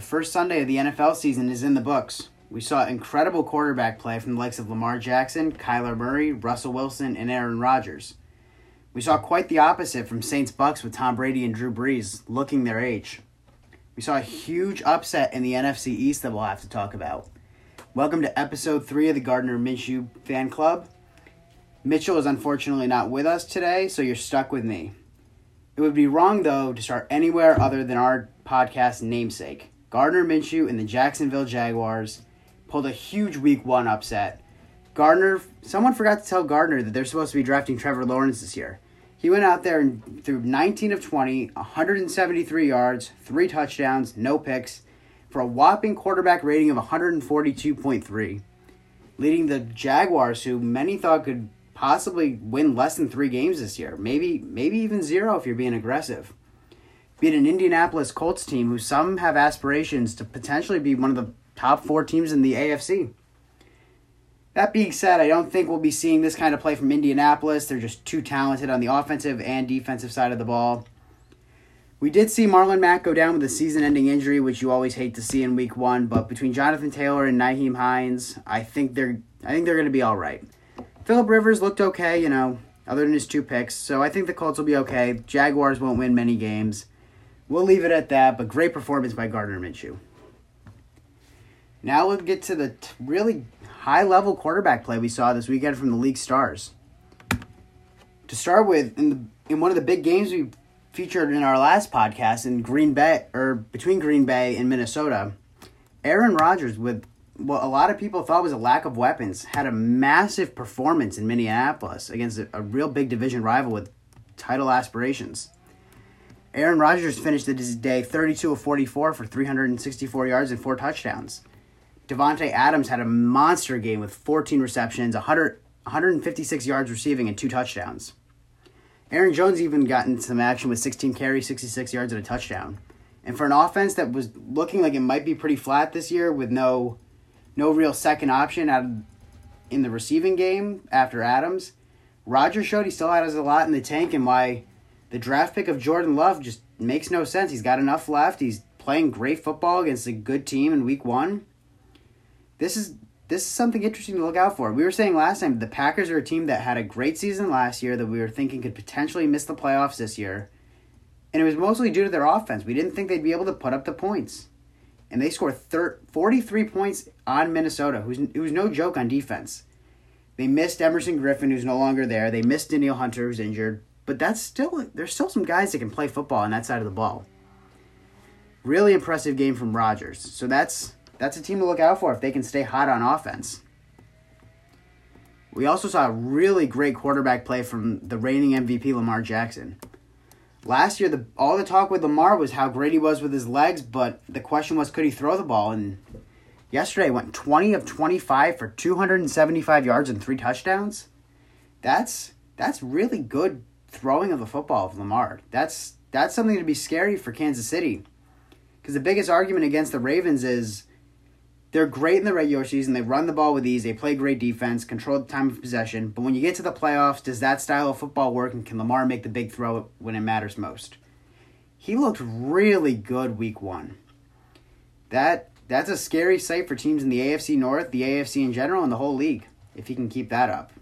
The first Sunday of the NFL season is in the books. We saw incredible quarterback play from the likes of Lamar Jackson, Kyler Murray, Russell Wilson, and Aaron Rodgers. We saw quite the opposite from Saints Bucs with Tom Brady and Drew Brees looking their age. We saw a huge upset in the NFC East that we'll have to talk about. Welcome to episode three of the Gardner Minshew Fan Club. Mitchell is unfortunately not with us today, so you're stuck with me. It would be wrong, though, to start anywhere other than our podcast namesake. Gardner Minshew and the Jacksonville Jaguars pulled a huge week one upset. Gardner, someone forgot to tell Gardner that they're supposed to be drafting Trevor Lawrence this year. He went out there and threw 19 of 20, 173 yards, three touchdowns, no picks, for a whopping quarterback rating of 142.3, leading the Jaguars, who many thought could possibly win less than three games this year, maybe maybe even zero if you're being aggressive. Beat an Indianapolis Colts team who some have aspirations to potentially be one of the top four teams in the AFC. That being said, I don't think we'll be seeing this kind of play from Indianapolis. They're just too talented on the offensive and defensive side of the ball. We did see Marlon Mack go down with a season-ending injury, which you always hate to see in Week One. But between Jonathan Taylor and Nyheim Hines, I think they're I think they're going to be all right. Philip Rivers looked okay, you know, other than his two picks. So I think the Colts will be okay. Jaguars won't win many games. We'll leave it at that, but great performance by Gardner Minshew. Now we'll get to the t- really high level quarterback play we saw this weekend from the league stars. To start with, in the in one of the big games we featured in our last podcast in Green Bay or between Green Bay and Minnesota, Aaron Rodgers with what a lot of people thought was a lack of weapons, had a massive performance in Minneapolis against a, a real big division rival with title aspirations. Aaron Rodgers finished his day 32 of 44 for 364 yards and four touchdowns. Davante Adams had a monster game with 14 receptions, 100, 156 yards receiving, and two touchdowns. Aaron Jones even got into some action with 16 carries, 66 yards, and a touchdown. And for an offense that was looking like it might be pretty flat this year with no no real second option out of, in the receiving game after Adams. Roger showed he still has a lot in the tank and why the draft pick of Jordan Love just makes no sense. He's got enough left. He's playing great football against a good team in week one. This is this is something interesting to look out for. We were saying last time the Packers are a team that had a great season last year that we were thinking could potentially miss the playoffs this year. And it was mostly due to their offense. We didn't think they'd be able to put up the points and they scored thir- 43 points on Minnesota, who's, who's no joke on defense. They missed Everson Griffen, who's no longer there. They missed Danielle Hunter, who's injured. But that's still there's still some guys that can play football on that side of the ball. Really impressive game from Rodgers. So that's that's a team to look out for if they can stay hot on offense. We also saw a really great quarterback play from the reigning MVP Lamar Jackson. Last year, the all the talk with Lamar was how great he was with his legs, but the question was could he throw the ball? And yesterday went twenty of twenty five for two hundred and seventy five yards and three touchdowns. That's that's really good throwing of the football of Lamar. That's that's something to be scary for Kansas City, because the biggest argument against the Ravens is they're great in the regular season. They run the ball with ease. They play great defense, control the time of possession. But when you get to the playoffs, does that style of football work? And can Lamar make the big throw when it matters most? He looked really good week one. That that's a scary sight for teams in the AFC North, the AFC in general, and the whole league. If he can keep that up.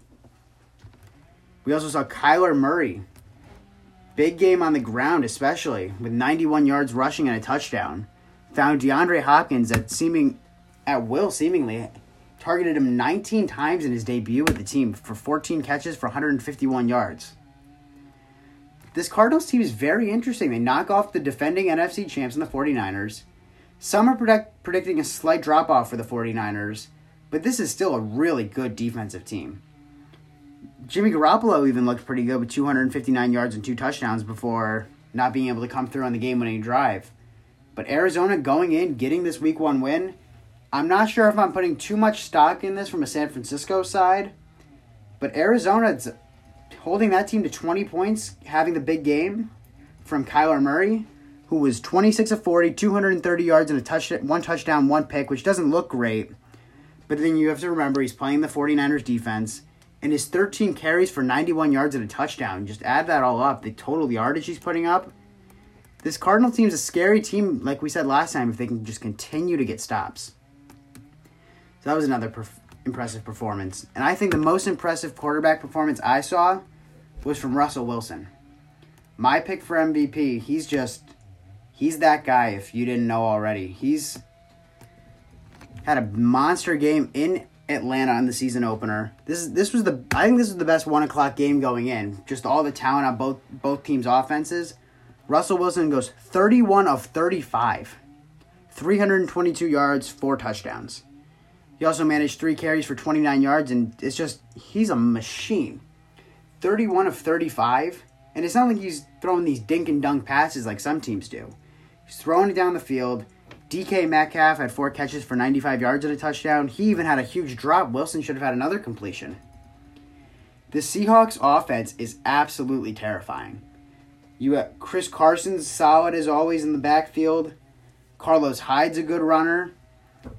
We also saw Kyler Murray. Big game on the ground, especially with 91 yards rushing and a touchdown. Found DeAndre Hopkins at seeming at will, seemingly. Targeted him 19 times in his debut with the team for 14 catches for 151 yards. This Cardinals team is very interesting. They knock off the defending NFC champs in the 49ers. Some are predict- predicting a slight drop off for the 49ers, but this is still a really good defensive team. Jimmy Garoppolo even looked pretty good with 259 yards and two touchdowns before not being able to come through on the game winning drive. But Arizona going in, getting this week one win, I'm not sure if I'm putting too much stock in this from a San Francisco side, but Arizona's holding that team to 20 points, having the big game from Kyler Murray, who was 26 of 40, 230 yards and a touch, one touchdown, one pick, which doesn't look great. But then you have to remember he's playing the 49ers defense, and his 13 carries for 91 yards and a touchdown. Just add that all up, the total yardage he's putting up. this Cardinal team's a scary team, like we said last time, if they can just continue to get stops. So that was another perf- impressive performance. And I think the most impressive quarterback performance I saw was from Russell Wilson. My pick for MVP, he's just he's that guy if you didn't know already. He's had a monster game in Atlanta on the season opener. This is this was the I think this was the best one o'clock game going in. Just all the talent on both both teams' offenses. Russell Wilson goes 31 of 35. 322 yards, four touchdowns. He also managed three carries for 29 yards, and it's just, he's a machine. 31 of 35, and it's not like he's throwing these dink and dunk passes like some teams do. He's throwing it down the field. DK Metcalf had four catches for 95 yards and a touchdown. He even had a huge drop. Wilson should have had another completion. The Seahawks offense is absolutely terrifying. You got Chris Carson's solid as always in the backfield. Carlos Hyde's a good runner.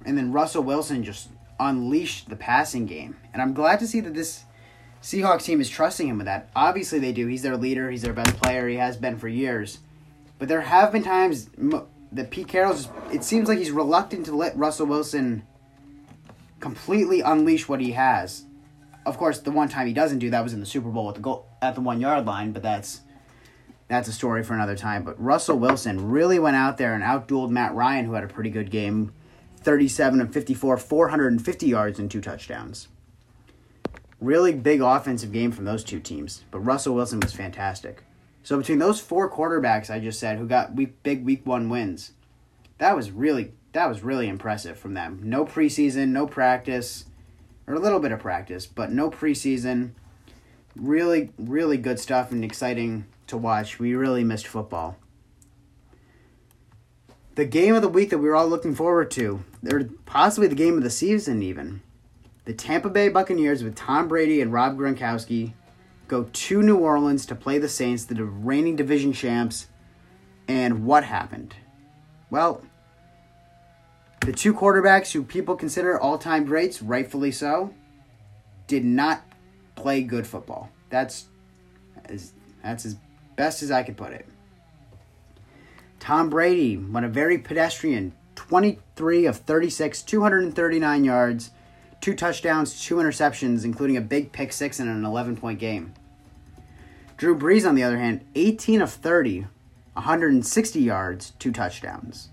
And then Russell Wilson just unleashed the passing game. And I'm glad to see that this Seahawks team is trusting him with that. Obviously, they do. He's their leader, he's their best player, he has been for years. But there have been times that Pete Carroll's, it seems like he's reluctant to let Russell Wilson completely unleash what he has. Of course, the one time he doesn't do that was in the Super Bowl at the goal at the one yard line, but that's that's a story for another time. But Russell Wilson really went out there and outdueled Matt Ryan, who had a pretty good game 37 and 54, 450 yards and two touchdowns. Really big offensive game from those two teams, but Russell Wilson was fantastic. So between those four quarterbacks I just said who got week, big week 1 wins, that was really that was really impressive from them. No preseason, no practice, or a little bit of practice, but no preseason. Really really good stuff and exciting to watch. We really missed football. The game of the week that we were all looking forward to, or possibly the game of the season, even. The Tampa Bay Buccaneers with Tom Brady and Rob Gronkowski go to New Orleans to play the Saints, the reigning division champs. And what happened? Well, the two quarterbacks who people consider all time greats, rightfully so, did not play good football. That's as, that's as best as I could put it. Tom Brady went a very pedestrian 23 of 36, 239 yards, two touchdowns, two interceptions, including a big pick six in an 11 point game. Drew Brees, on the other hand, 18 of 30, 160 yards, two touchdowns.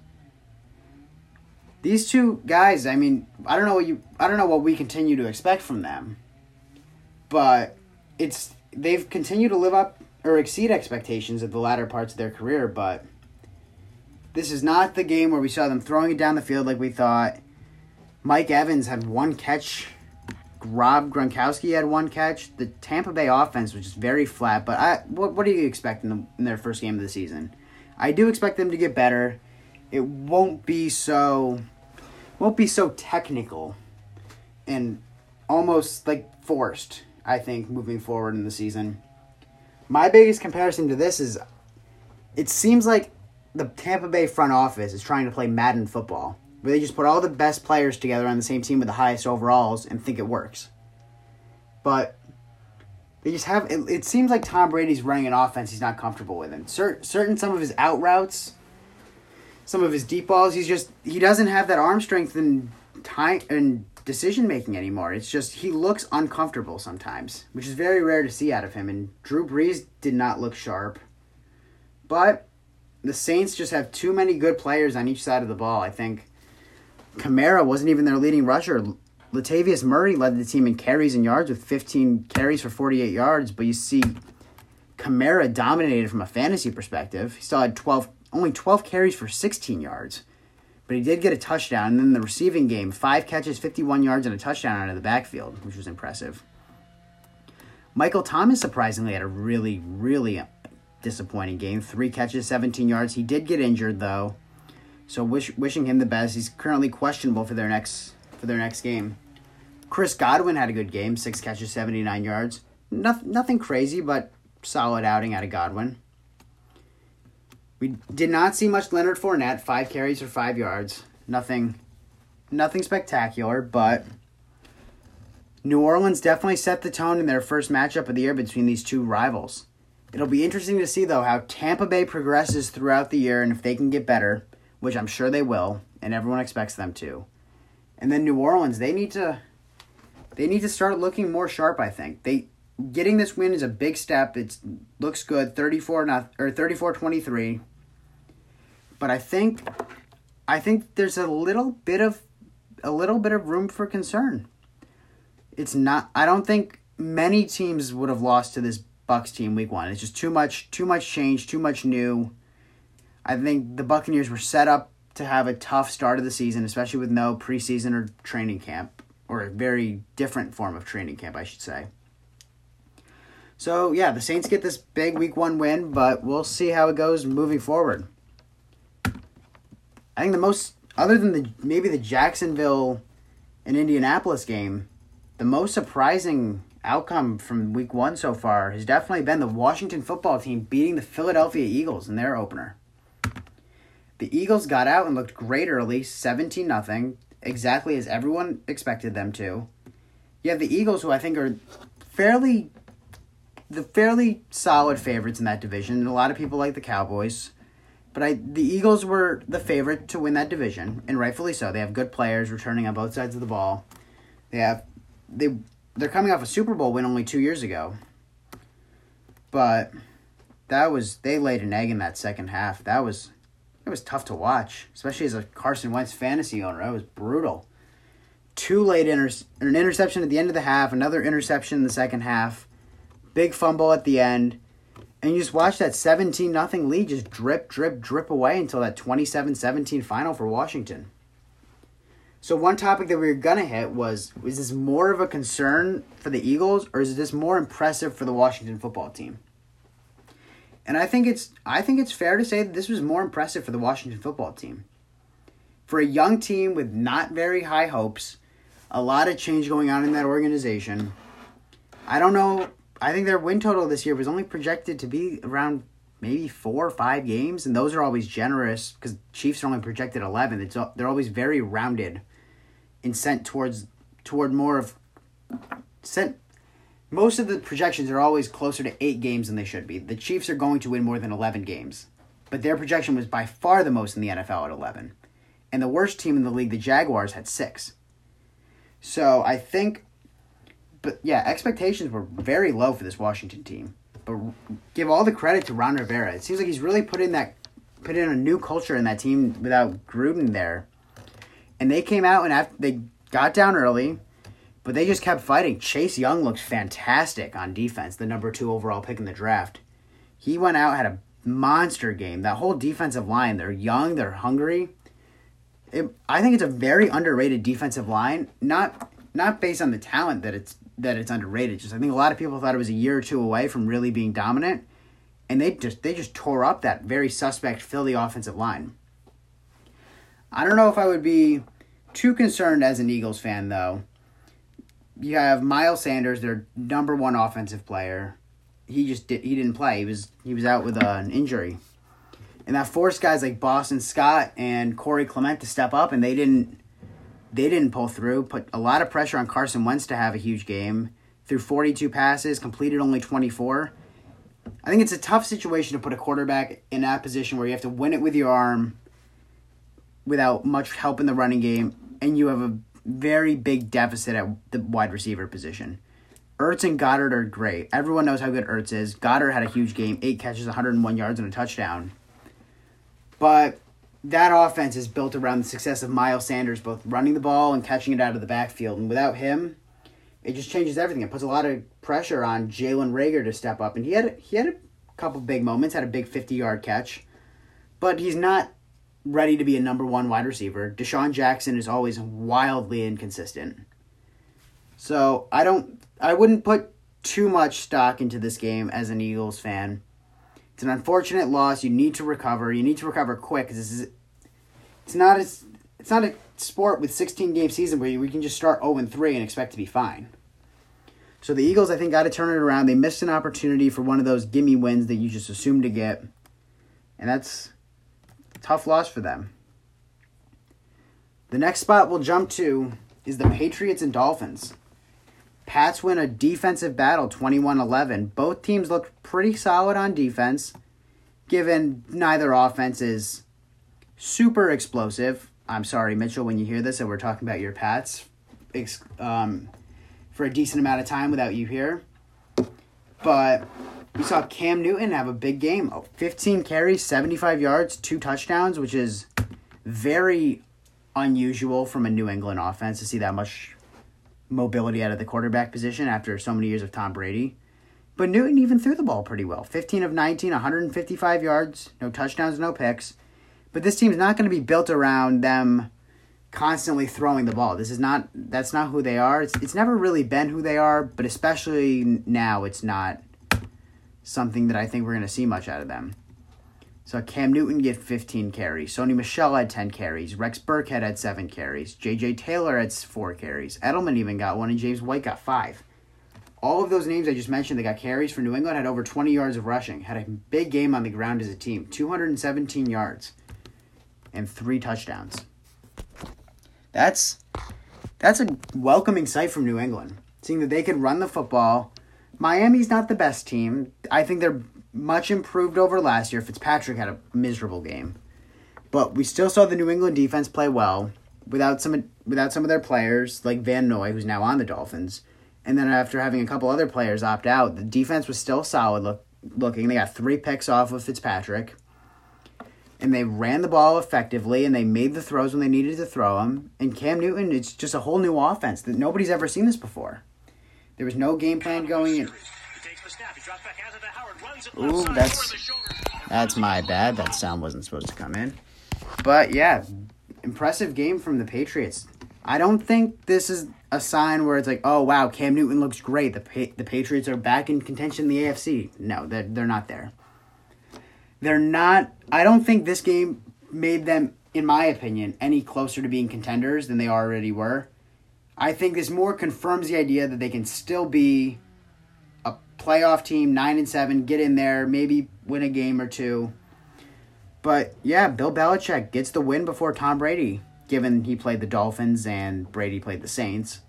These two guys, I mean, I don't know what you I don't know what we continue to expect from them. But it's they've continued to live up or exceed expectations at the latter parts of their career, but this is not the game where we saw them throwing it down the field like we thought. Mike Evans had one catch. Rob Gronkowski had one catch. The Tampa Bay offense was just very flat. But I, what, what do you expect in, the, in their first game of the season? I do expect them to get better. It won't be so, won't be so technical, and almost like forced. I think moving forward in the season. My biggest comparison to this is it seems like the Tampa Bay front office is trying to play Madden football, where they just put all the best players together on the same team with the highest overalls and think it works. But they just have it, it seems like Tom Brady's running an offense he's not comfortable with. And certain, certain some of his out routes, some of his deep balls, he's just he doesn't have that arm strength and time and decision making anymore. It's just he looks uncomfortable sometimes, which is very rare to see out of him. And Drew Brees did not look sharp. But the Saints just have too many good players on each side of the ball. I think Kamara wasn't even their leading rusher. Latavius Murray led the team in carries and yards with 15 carries for 48 yards, but you see Kamara dominated from a fantasy perspective. He still had 12 only 12 carries for 16 yards. But he did get a touchdown. And then the receiving game, five catches, 51 yards, and a touchdown out of the backfield, which was impressive. Michael Thomas surprisingly had a really, really disappointing game. Three catches, 17 yards. He did get injured though, so wish, wishing him the best. He's currently questionable for their next for their next game. Chris Godwin had a good game, six catches, 79 yards. Nothing, nothing crazy, but solid outing out of Godwin. We did not see much Leonard Fournette, five carries for five yards. Nothing, nothing spectacular, but New Orleans definitely set the tone in their first matchup of the year between these two rivals. It'll be interesting to see though how Tampa Bay progresses throughout the year and if they can get better, which I'm sure they will, and everyone expects them to. And then New Orleans, they need to they need to start looking more sharp, I think. They getting this win is a big step. It looks good, 34 not or 34-23. But I think I think there's a little bit of a little bit of room for concern. It's not I don't think many teams would have lost to this Bucs team week 1. It's just too much too much change, too much new. I think the Buccaneers were set up to have a tough start of the season, especially with no preseason or training camp or a very different form of training camp, I should say. So, yeah, the Saints get this big week 1 win, but we'll see how it goes moving forward. I think the most other than the maybe the Jacksonville and Indianapolis game, the most surprising outcome from week one so far has definitely been the Washington football team beating the Philadelphia Eagles in their opener. The Eagles got out and looked great early, 17 nothing, exactly as everyone expected them to. You have the Eagles who I think are fairly the fairly solid favorites in that division, a lot of people like the Cowboys. But I the Eagles were the favorite to win that division, and rightfully so. They have good players returning on both sides of the ball. They have they they're coming off a Super Bowl win only two years ago. But that was they laid an egg in that second half. That was it was tough to watch, especially as a Carson Wentz fantasy owner. It was brutal. Two late inter- an interception at the end of the half, another interception in the second half, big fumble at the end and you just watch that 17 nothing lead just drip, drip, drip away until that 27 17 final for Washington. So, one topic that we were going to hit was is this more of a concern for the Eagles or is this more impressive for the Washington football team? And I think it's I think it's fair to say that this was more impressive for the Washington football team. For a young team with not very high hopes, a lot of change going on in that organization. I don't know I think their win total this year was only projected to be around maybe four or five games, and those are always generous because Chiefs are only projected eleven. It's they're always very rounded, and sent towards toward more of sent. Most of the projections are always closer to eight games than they should be. The Chiefs are going to win more than eleven games, but their projection was by far the most in the NFL at eleven, and the worst team in the league, the Jaguars, had six. So I think but yeah, expectations were very low for this Washington team. But give all the credit to Ron Rivera. It seems like he's really put in that put in a new culture in that team without Gruden there. And they came out and after they got down early, but they just kept fighting. Chase Young looked fantastic on defense, the number two overall pick in the draft. He went out had a monster game. That whole defensive line, they're young, they're hungry. It, I think it's a very underrated defensive line. Not not based on the talent that it's that it's underrated. Just I think a lot of people thought it was a year or two away from really being dominant, and they just they just tore up that very suspect Philly offensive line. I don't know if I would be too concerned as an Eagles fan though. You have Miles Sanders, their number one offensive player. He just did, he didn't play. He was he was out with uh, an injury, and that forced guys like Boston Scott and Corey Clement to step up, and they didn't they didn't pull through. Put a lot of pressure on Carson Wentz to have a huge game. Threw 42 passes, completed only 24. I think it's a tough situation to put a quarterback in that position where you have to win it with your arm without much help in the running game, and you have a very big deficit at the wide receiver position. Ertz and Goedert are great. Everyone knows how good Ertz is. Goedert had a huge game, eight catches, 101 yards, and a touchdown. But that offense is built around the success of Miles Sanders, both running the ball and catching it out of the backfield. And without him, it just changes everything. It puts a lot of pressure on Jalen Reagor to step up. And he had he had a couple big moments, had a big fifty yard catch, but he's not ready to be a number one wide receiver. DeSean Jackson is always wildly inconsistent. So I don't I wouldn't put too much stock into this game as an Eagles fan. It's an unfortunate loss. You need to recover. You need to recover quick this is it's not as it's not a sport with 16 game season where we can just start 0 and 3 and expect to be fine. So the Eagles, I think, got to turn it around. They missed an opportunity for one of those gimme wins that you just assume to get, and that's tough loss for them. The next spot we'll jump to is the Patriots and Dolphins. Pats win a defensive battle 21 11. Both teams look pretty solid on defense, given neither offense is super explosive. I'm sorry, Mitchell, when you hear this and we're talking about your Pats um, for a decent amount of time without you here. But we saw Cam Newton have a big game 15 carries, 75 yards, two touchdowns, which is very unusual from a New England offense to see that much mobility out of the quarterback position after so many years of Tom Brady. But Newton even threw the ball pretty well 15 of 19, 155 yards, no touchdowns, no picks. But this team's not going to be built around them constantly throwing the ball. This is not that's not who they are. It's it's never really been who they are, but especially now it's not something that I think we're going to see much out of them. So Cam Newton get 15 carries. Sony Michel had 10 carries. Rex Burkhead had 7 carries. J.J. Taylor had 4 carries. Edelman even got one, and James White got 5. All of those names I just mentioned that got carries for New England had over 20 yards of rushing. Had a big game on the ground as a team. 217 yards and 3 touchdowns. That's that's a welcoming sight from New England. Seeing that they can run the football. Miami's not the best team. I think they're much improved over last year. Fitzpatrick had a miserable game, but we still saw the New England defense play well without some without some of their players like Van Noy, who's now on the Dolphins. And then after having a couple other players opt out, the defense was still solid look, looking. They got three picks off of Fitzpatrick, and they ran the ball effectively, and they made the throws when they needed to throw them. And Cam Newton, it's just a whole new offense that nobody's ever seen this before. There was no game plan going in. Ooh, that's that's my bad. That sound wasn't supposed to come in. But yeah, impressive game from the Patriots. I don't think this is a sign where it's like, oh wow, Cam Newton looks great. The pa- the Patriots are back in contention in the AFC. No, they're they're not there. They're not. I don't think this game made them, in my opinion, any closer to being contenders than they already were. I think this more confirms the idea that they can still be a playoff team, nine and seven, get in there, maybe win a game or two. But yeah, Bill Belichick gets the win before Tom Brady, given he played the Dolphins and Brady played the Saints.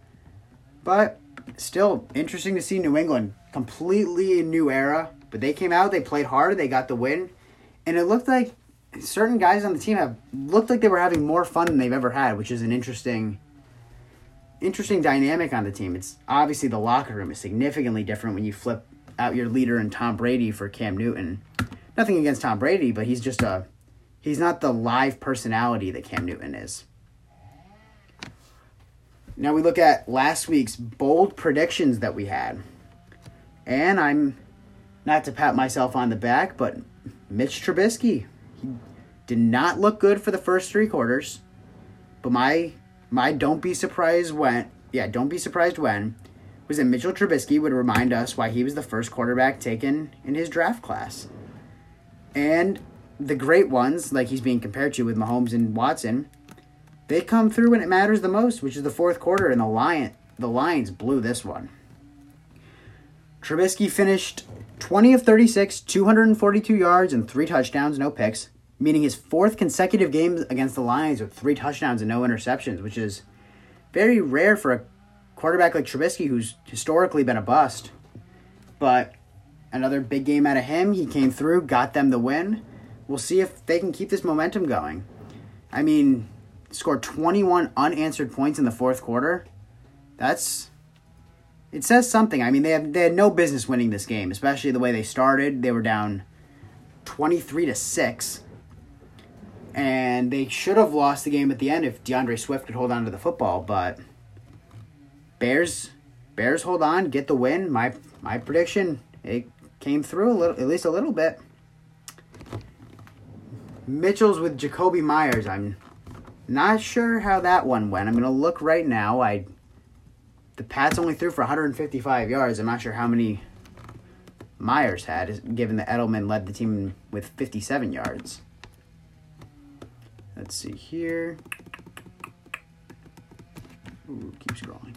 But still interesting to see New England completely a new era. But they came out, they played hard, they got the win, and it looked like certain guys on the team have looked like they were having more fun than they've ever had, which is an interesting interesting dynamic on the team. It's obviously the locker room is significantly different when you flip out your leader and Tom Brady for Cam Newton. Nothing against Tom Brady, but he's just a he's not the live personality that Cam Newton is. Now we look at last week's bold predictions that we had. And I'm not to pat myself on the back, but Mitch Trubisky he did not look good for the first 3 quarters. But my my don't be surprised when, yeah, don't be surprised when, was that Mitchell Trubisky would remind us why he was the first quarterback taken in his draft class. And the great ones, like he's being compared to with Mahomes and Watson, they come through when it matters the most, which is the fourth quarter, and the Lion the Lions blew this one. Trubisky finished 20 of 36, 242 yards, and three touchdowns, no picks meaning his fourth consecutive game against the Lions with three touchdowns and no interceptions, which is very rare for a quarterback like Trubisky, who's historically been a bust. But another big game out of him. He came through, got them the win. We'll see if they can keep this momentum going. I mean, scored 21 unanswered points in the fourth quarter. That's it says something. I mean, they had they had no business winning this game, especially the way they started. They were down 23 to 6 and they should have lost the game at the end if D'Andre Swift could hold on to the football. But Bears, Bears hold on, get the win. My my prediction it came through a little, at least a little bit. Mitchell's with Jakobi Meyers. I'm not sure how that one went. I'm gonna look right now. I the Pats only threw for 155 yards. I'm not sure how many Meyers had, given that Edelman led the team with 57 yards. Let's see here. Ooh, keep scrolling.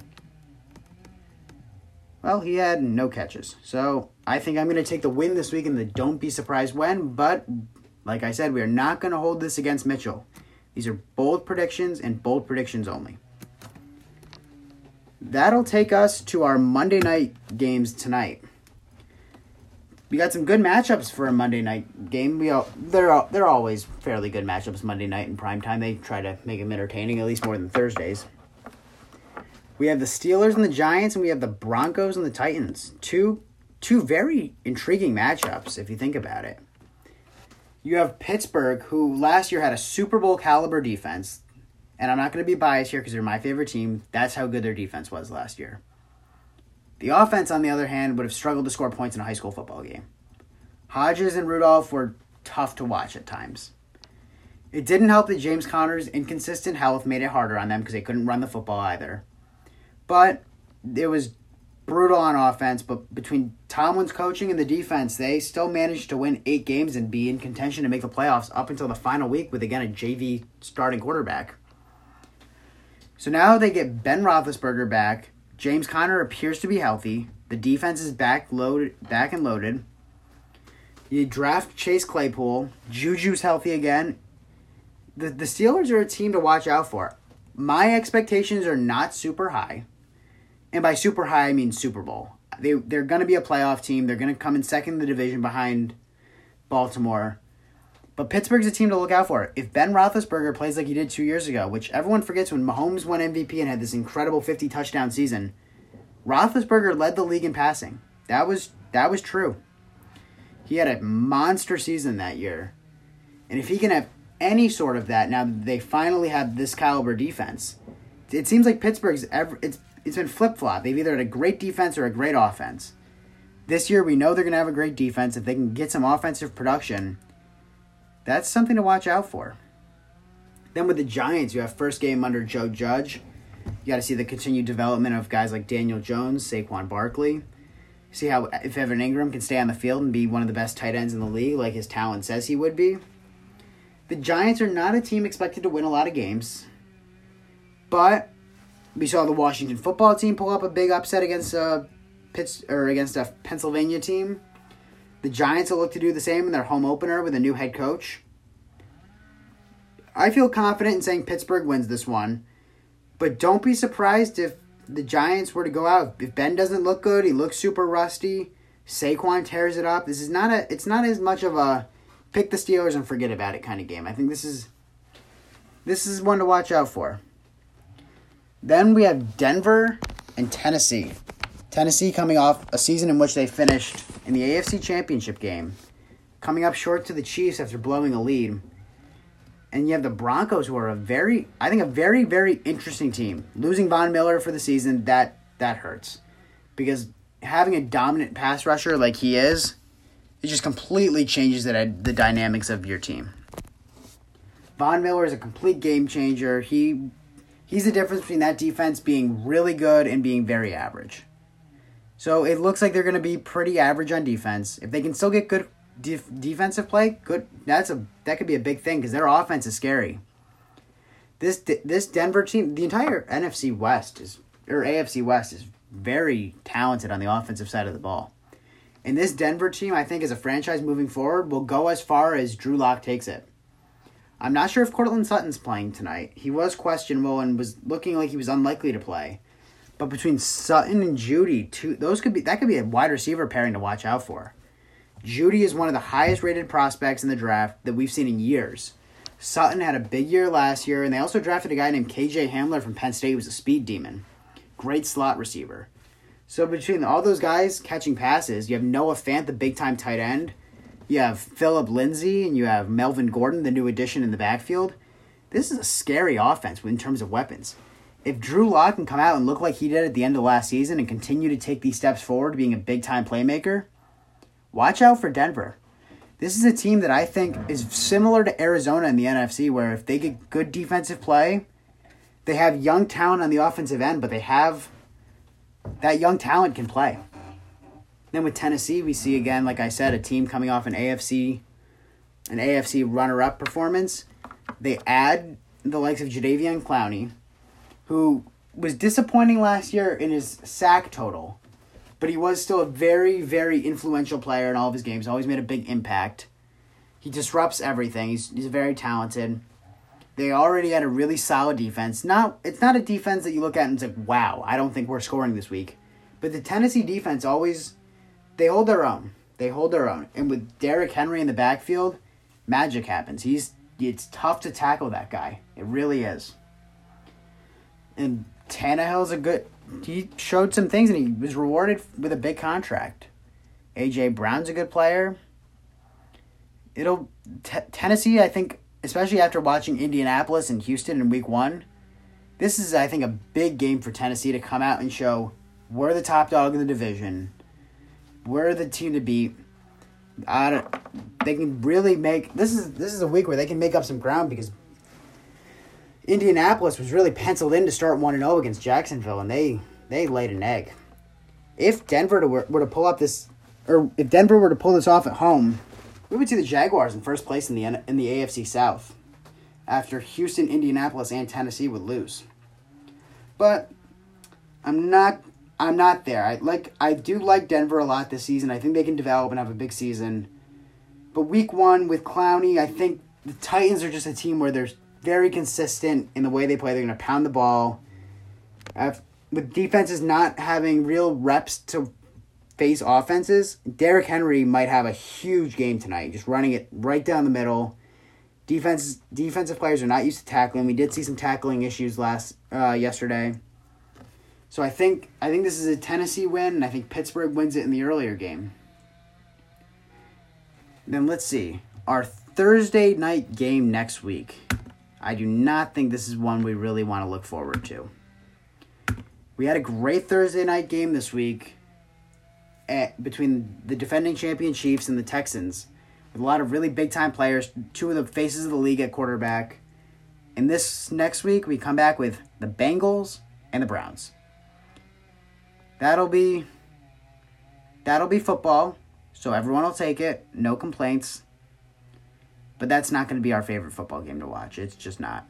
Well, he had no catches. So I think I'm going to take the win this week in the don't be surprised when. But like I said, we are not going to hold this against Mitchell. These are bold predictions and bold predictions only. That'll take us to our Monday night games tonight. We got some good matchups for a Monday night game. We all, they're they're always fairly good matchups Monday night in prime time. They try to make them entertaining at least more than Thursdays. We have the Steelers and the Giants, and we have the Broncos and the Titans. Two two very intriguing matchups if you think about it. You have Pittsburgh, who last year had a Super Bowl caliber defense, and I'm not going to be biased here because they're my favorite team. That's how good their defense was last year. The offense, on the other hand, would have struggled to score points in a high school football game. Hodges and Rudolph were tough to watch at times. It didn't help that James Conner's inconsistent health made it harder on them because they couldn't run the football either. But it was brutal on offense, but between Tomlin's coaching and the defense, they still managed to win eight games and be in contention to make the playoffs up until the final week with again a JV starting quarterback. So now they get Ben Roethlisberger back. James Conner appears to be healthy. The defense is back loaded, back and loaded. You draft Chase Claypool. Juju's healthy again. The the Steelers are a team to watch out for. My expectations are not super high and by super high I mean Super Bowl. They they're going to be a playoff team. They're going to come in second in the division behind Baltimore. But Pittsburgh's a team to look out for. If Ben Roethlisberger plays like he did two years ago, which everyone forgets when Mahomes won MVP and had this incredible fifty touchdown season, Roethlisberger led the league in passing. That was that was true. He had a monster season that year, and if he can have any sort of that now, they finally have this caliber defense. It seems like Pittsburgh's ever it's it's been flip flop. They've either had a great defense or a great offense. This year, we know they're going to have a great defense. If they can get some offensive production, that's something to watch out for. Then with the Giants, you have first game under Joe Judge. You got to see the continued development of guys like Daniel Jones, Saquon Barkley. See how if Evan Engram can stay on the field and be one of the best tight ends in the league, like his talent says he would be. The Giants are not a team expected to win a lot of games, but we saw the Washington football team pull up a big upset against a Pitts or against a Pennsylvania team. The Giants will look to do the same in their home opener with a new head coach. I feel confident in saying Pittsburgh wins this one, but don't be surprised if the Giants were to go out. If Ben doesn't look good, he looks super rusty. Saquon tears it up. This is not a. It's not as much of a pick the Steelers and forget about it kind of game. I think this is. This is one to watch out for. Then we have Denver and Tennessee. Tennessee coming off a season in which they finished in the AFC Championship game, coming up short to the Chiefs after blowing a lead. And you have the Broncos, who are a very, I think, a very, very interesting team. Losing Von Miller for the season, that that hurts, because having a dominant pass rusher like he is, it just completely changes the the dynamics of your team. Von Miller is a complete game changer. He he's the difference between that defense being really good and being very average. So it looks like they're going to be pretty average on defense. If they can still get good def- defensive play, good. That's a that could be a big thing because their offense is scary. This this Denver team, the entire NFC West is or AFC West is very talented on the offensive side of the ball. And this Denver team, I think, as a franchise moving forward, will go as far as Drew Lock takes it. I'm not sure if Courtland Sutton's playing tonight. He was questionable and was looking like he was unlikely to play. But between Sutton and Jeudy, two those could be that could be a wide receiver pairing to watch out for. Jeudy is one of the highest rated prospects in the draft that we've seen in years. Sutton had a big year last year, and they also drafted a guy named KJ Hamler from Penn State, who was a speed demon. Great slot receiver. So between all those guys catching passes, you have Noah Fant, the big time tight end, you have Phillip Lindsay and you have Melvin Gordon, the new addition in the backfield. This is a scary offense in terms of weapons. If Drew Lock can come out and look like he did at the end of last season and continue to take these steps forward, being a big time playmaker, watch out for Denver. This is a team that I think is similar to Arizona in the NFC, where if they get good defensive play, they have young talent on the offensive end, but they have that young talent can play. Then with Tennessee, we see again, like I said, a team coming off an AFC, an AFC runner-up performance. They add the likes of Jadeveon Clowney, who was disappointing last year in his sack total, but he was still a very, very influential player in all of his games. Always made a big impact. He disrupts everything. He's he's very talented. They already had a really solid defense. Not it's not a defense that you look at and it's like, wow, I don't think we're scoring this week. But the Tennessee defense always they hold their own. They hold their own. And with Derrick Henry in the backfield, magic happens. He's it's tough to tackle that guy. It really is. And Tannehill's a good he showed some things and he was rewarded with a big contract. AJ Brown's a good player. It'll t- Tennessee, I think, especially after watching Indianapolis and Houston in Week One, this is, I think, a big game for Tennessee to come out and show we're the top dog in the division. We're the team to beat. I don't, they can really make this is this is a week where they can make up some ground because Indianapolis was really penciled in to start one and zero against Jacksonville, and they they laid an egg. If Denver were, were to pull up this, or if Denver were to pull this off at home, we would see the Jaguars in first place in the in the AFC South, after Houston, Indianapolis, and Tennessee would lose. But I'm not I'm not there. I like I do like Denver a lot this season. I think they can develop and have a big season. But week one with Clowney, I think the Titans are just a team where they're very consistent in the way they play. They're going to pound the ball. with defenses not having real reps to face offenses, Derrick Henry might have a huge game tonight, just running it right down the middle. Defense defensive players are not used to tackling. We did see some tackling issues last uh, yesterday. So I think I think this is a Tennessee win, and I think Pittsburgh wins it in the earlier game. Then let's see our Thursday night game next week. I do not think this is one we really want to look forward to. We had a great Thursday night game this week at, between the defending champion Chiefs and the Texans, with a lot of really big time players, two of the faces of the league at quarterback. And this next week, we come back with the Bengals and the Browns. That'll be that'll be football, so everyone will take it. No complaints. But that's not going to be our favorite football game to watch. It's just not.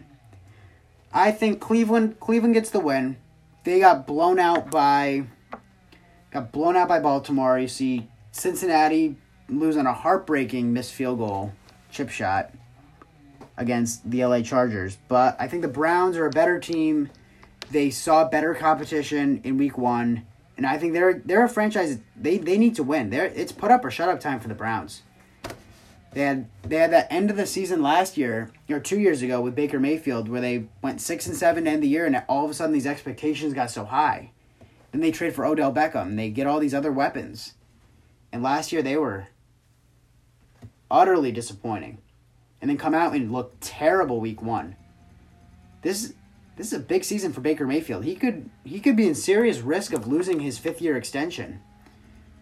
I think Cleveland Cleveland gets the win. They got blown out by got blown out by Baltimore. You see Cincinnati losing a heartbreaking missed field goal, chip shot against the LA Chargers. But I think the Browns are a better team. They saw better competition in week 1 and I think they're they're a franchise they they need to win. They're, it's put up or shut up time for the Browns. They had they had that end of the season last year or two years ago with Baker Mayfield where they went six and seven to end the year and all of a sudden these expectations got so high. Then they trade for Odell Beckham. And They get all these other weapons. And last year they were utterly disappointing. And then come out and look terrible week one. This this is a big season for Baker Mayfield. He could he could be in serious risk of losing his fifth year extension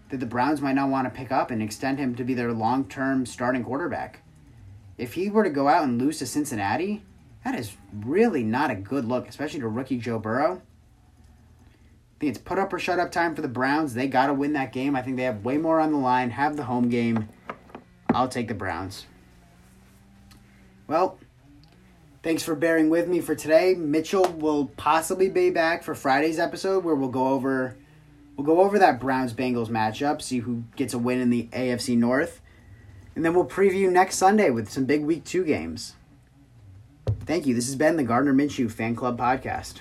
that the Browns might not want to pick up and extend him to be their long term starting quarterback. If he were to go out and lose to Cincinnati, that is really not a good look, especially to rookie Joe Burrow. I think it's put up or shut up time for the Browns. They got to win that game. I think they have way more on the line, have the home game. I'll take the Browns. Well, thanks for bearing with me for today. Mitchell will possibly be back for Friday's episode where we'll go over We'll go over that Browns Bengals matchup, see who gets a win in the AFC North, and then we'll preview next Sunday with some big week two games. Thank you. This has been the Gardner Minshew Fan Club Podcast.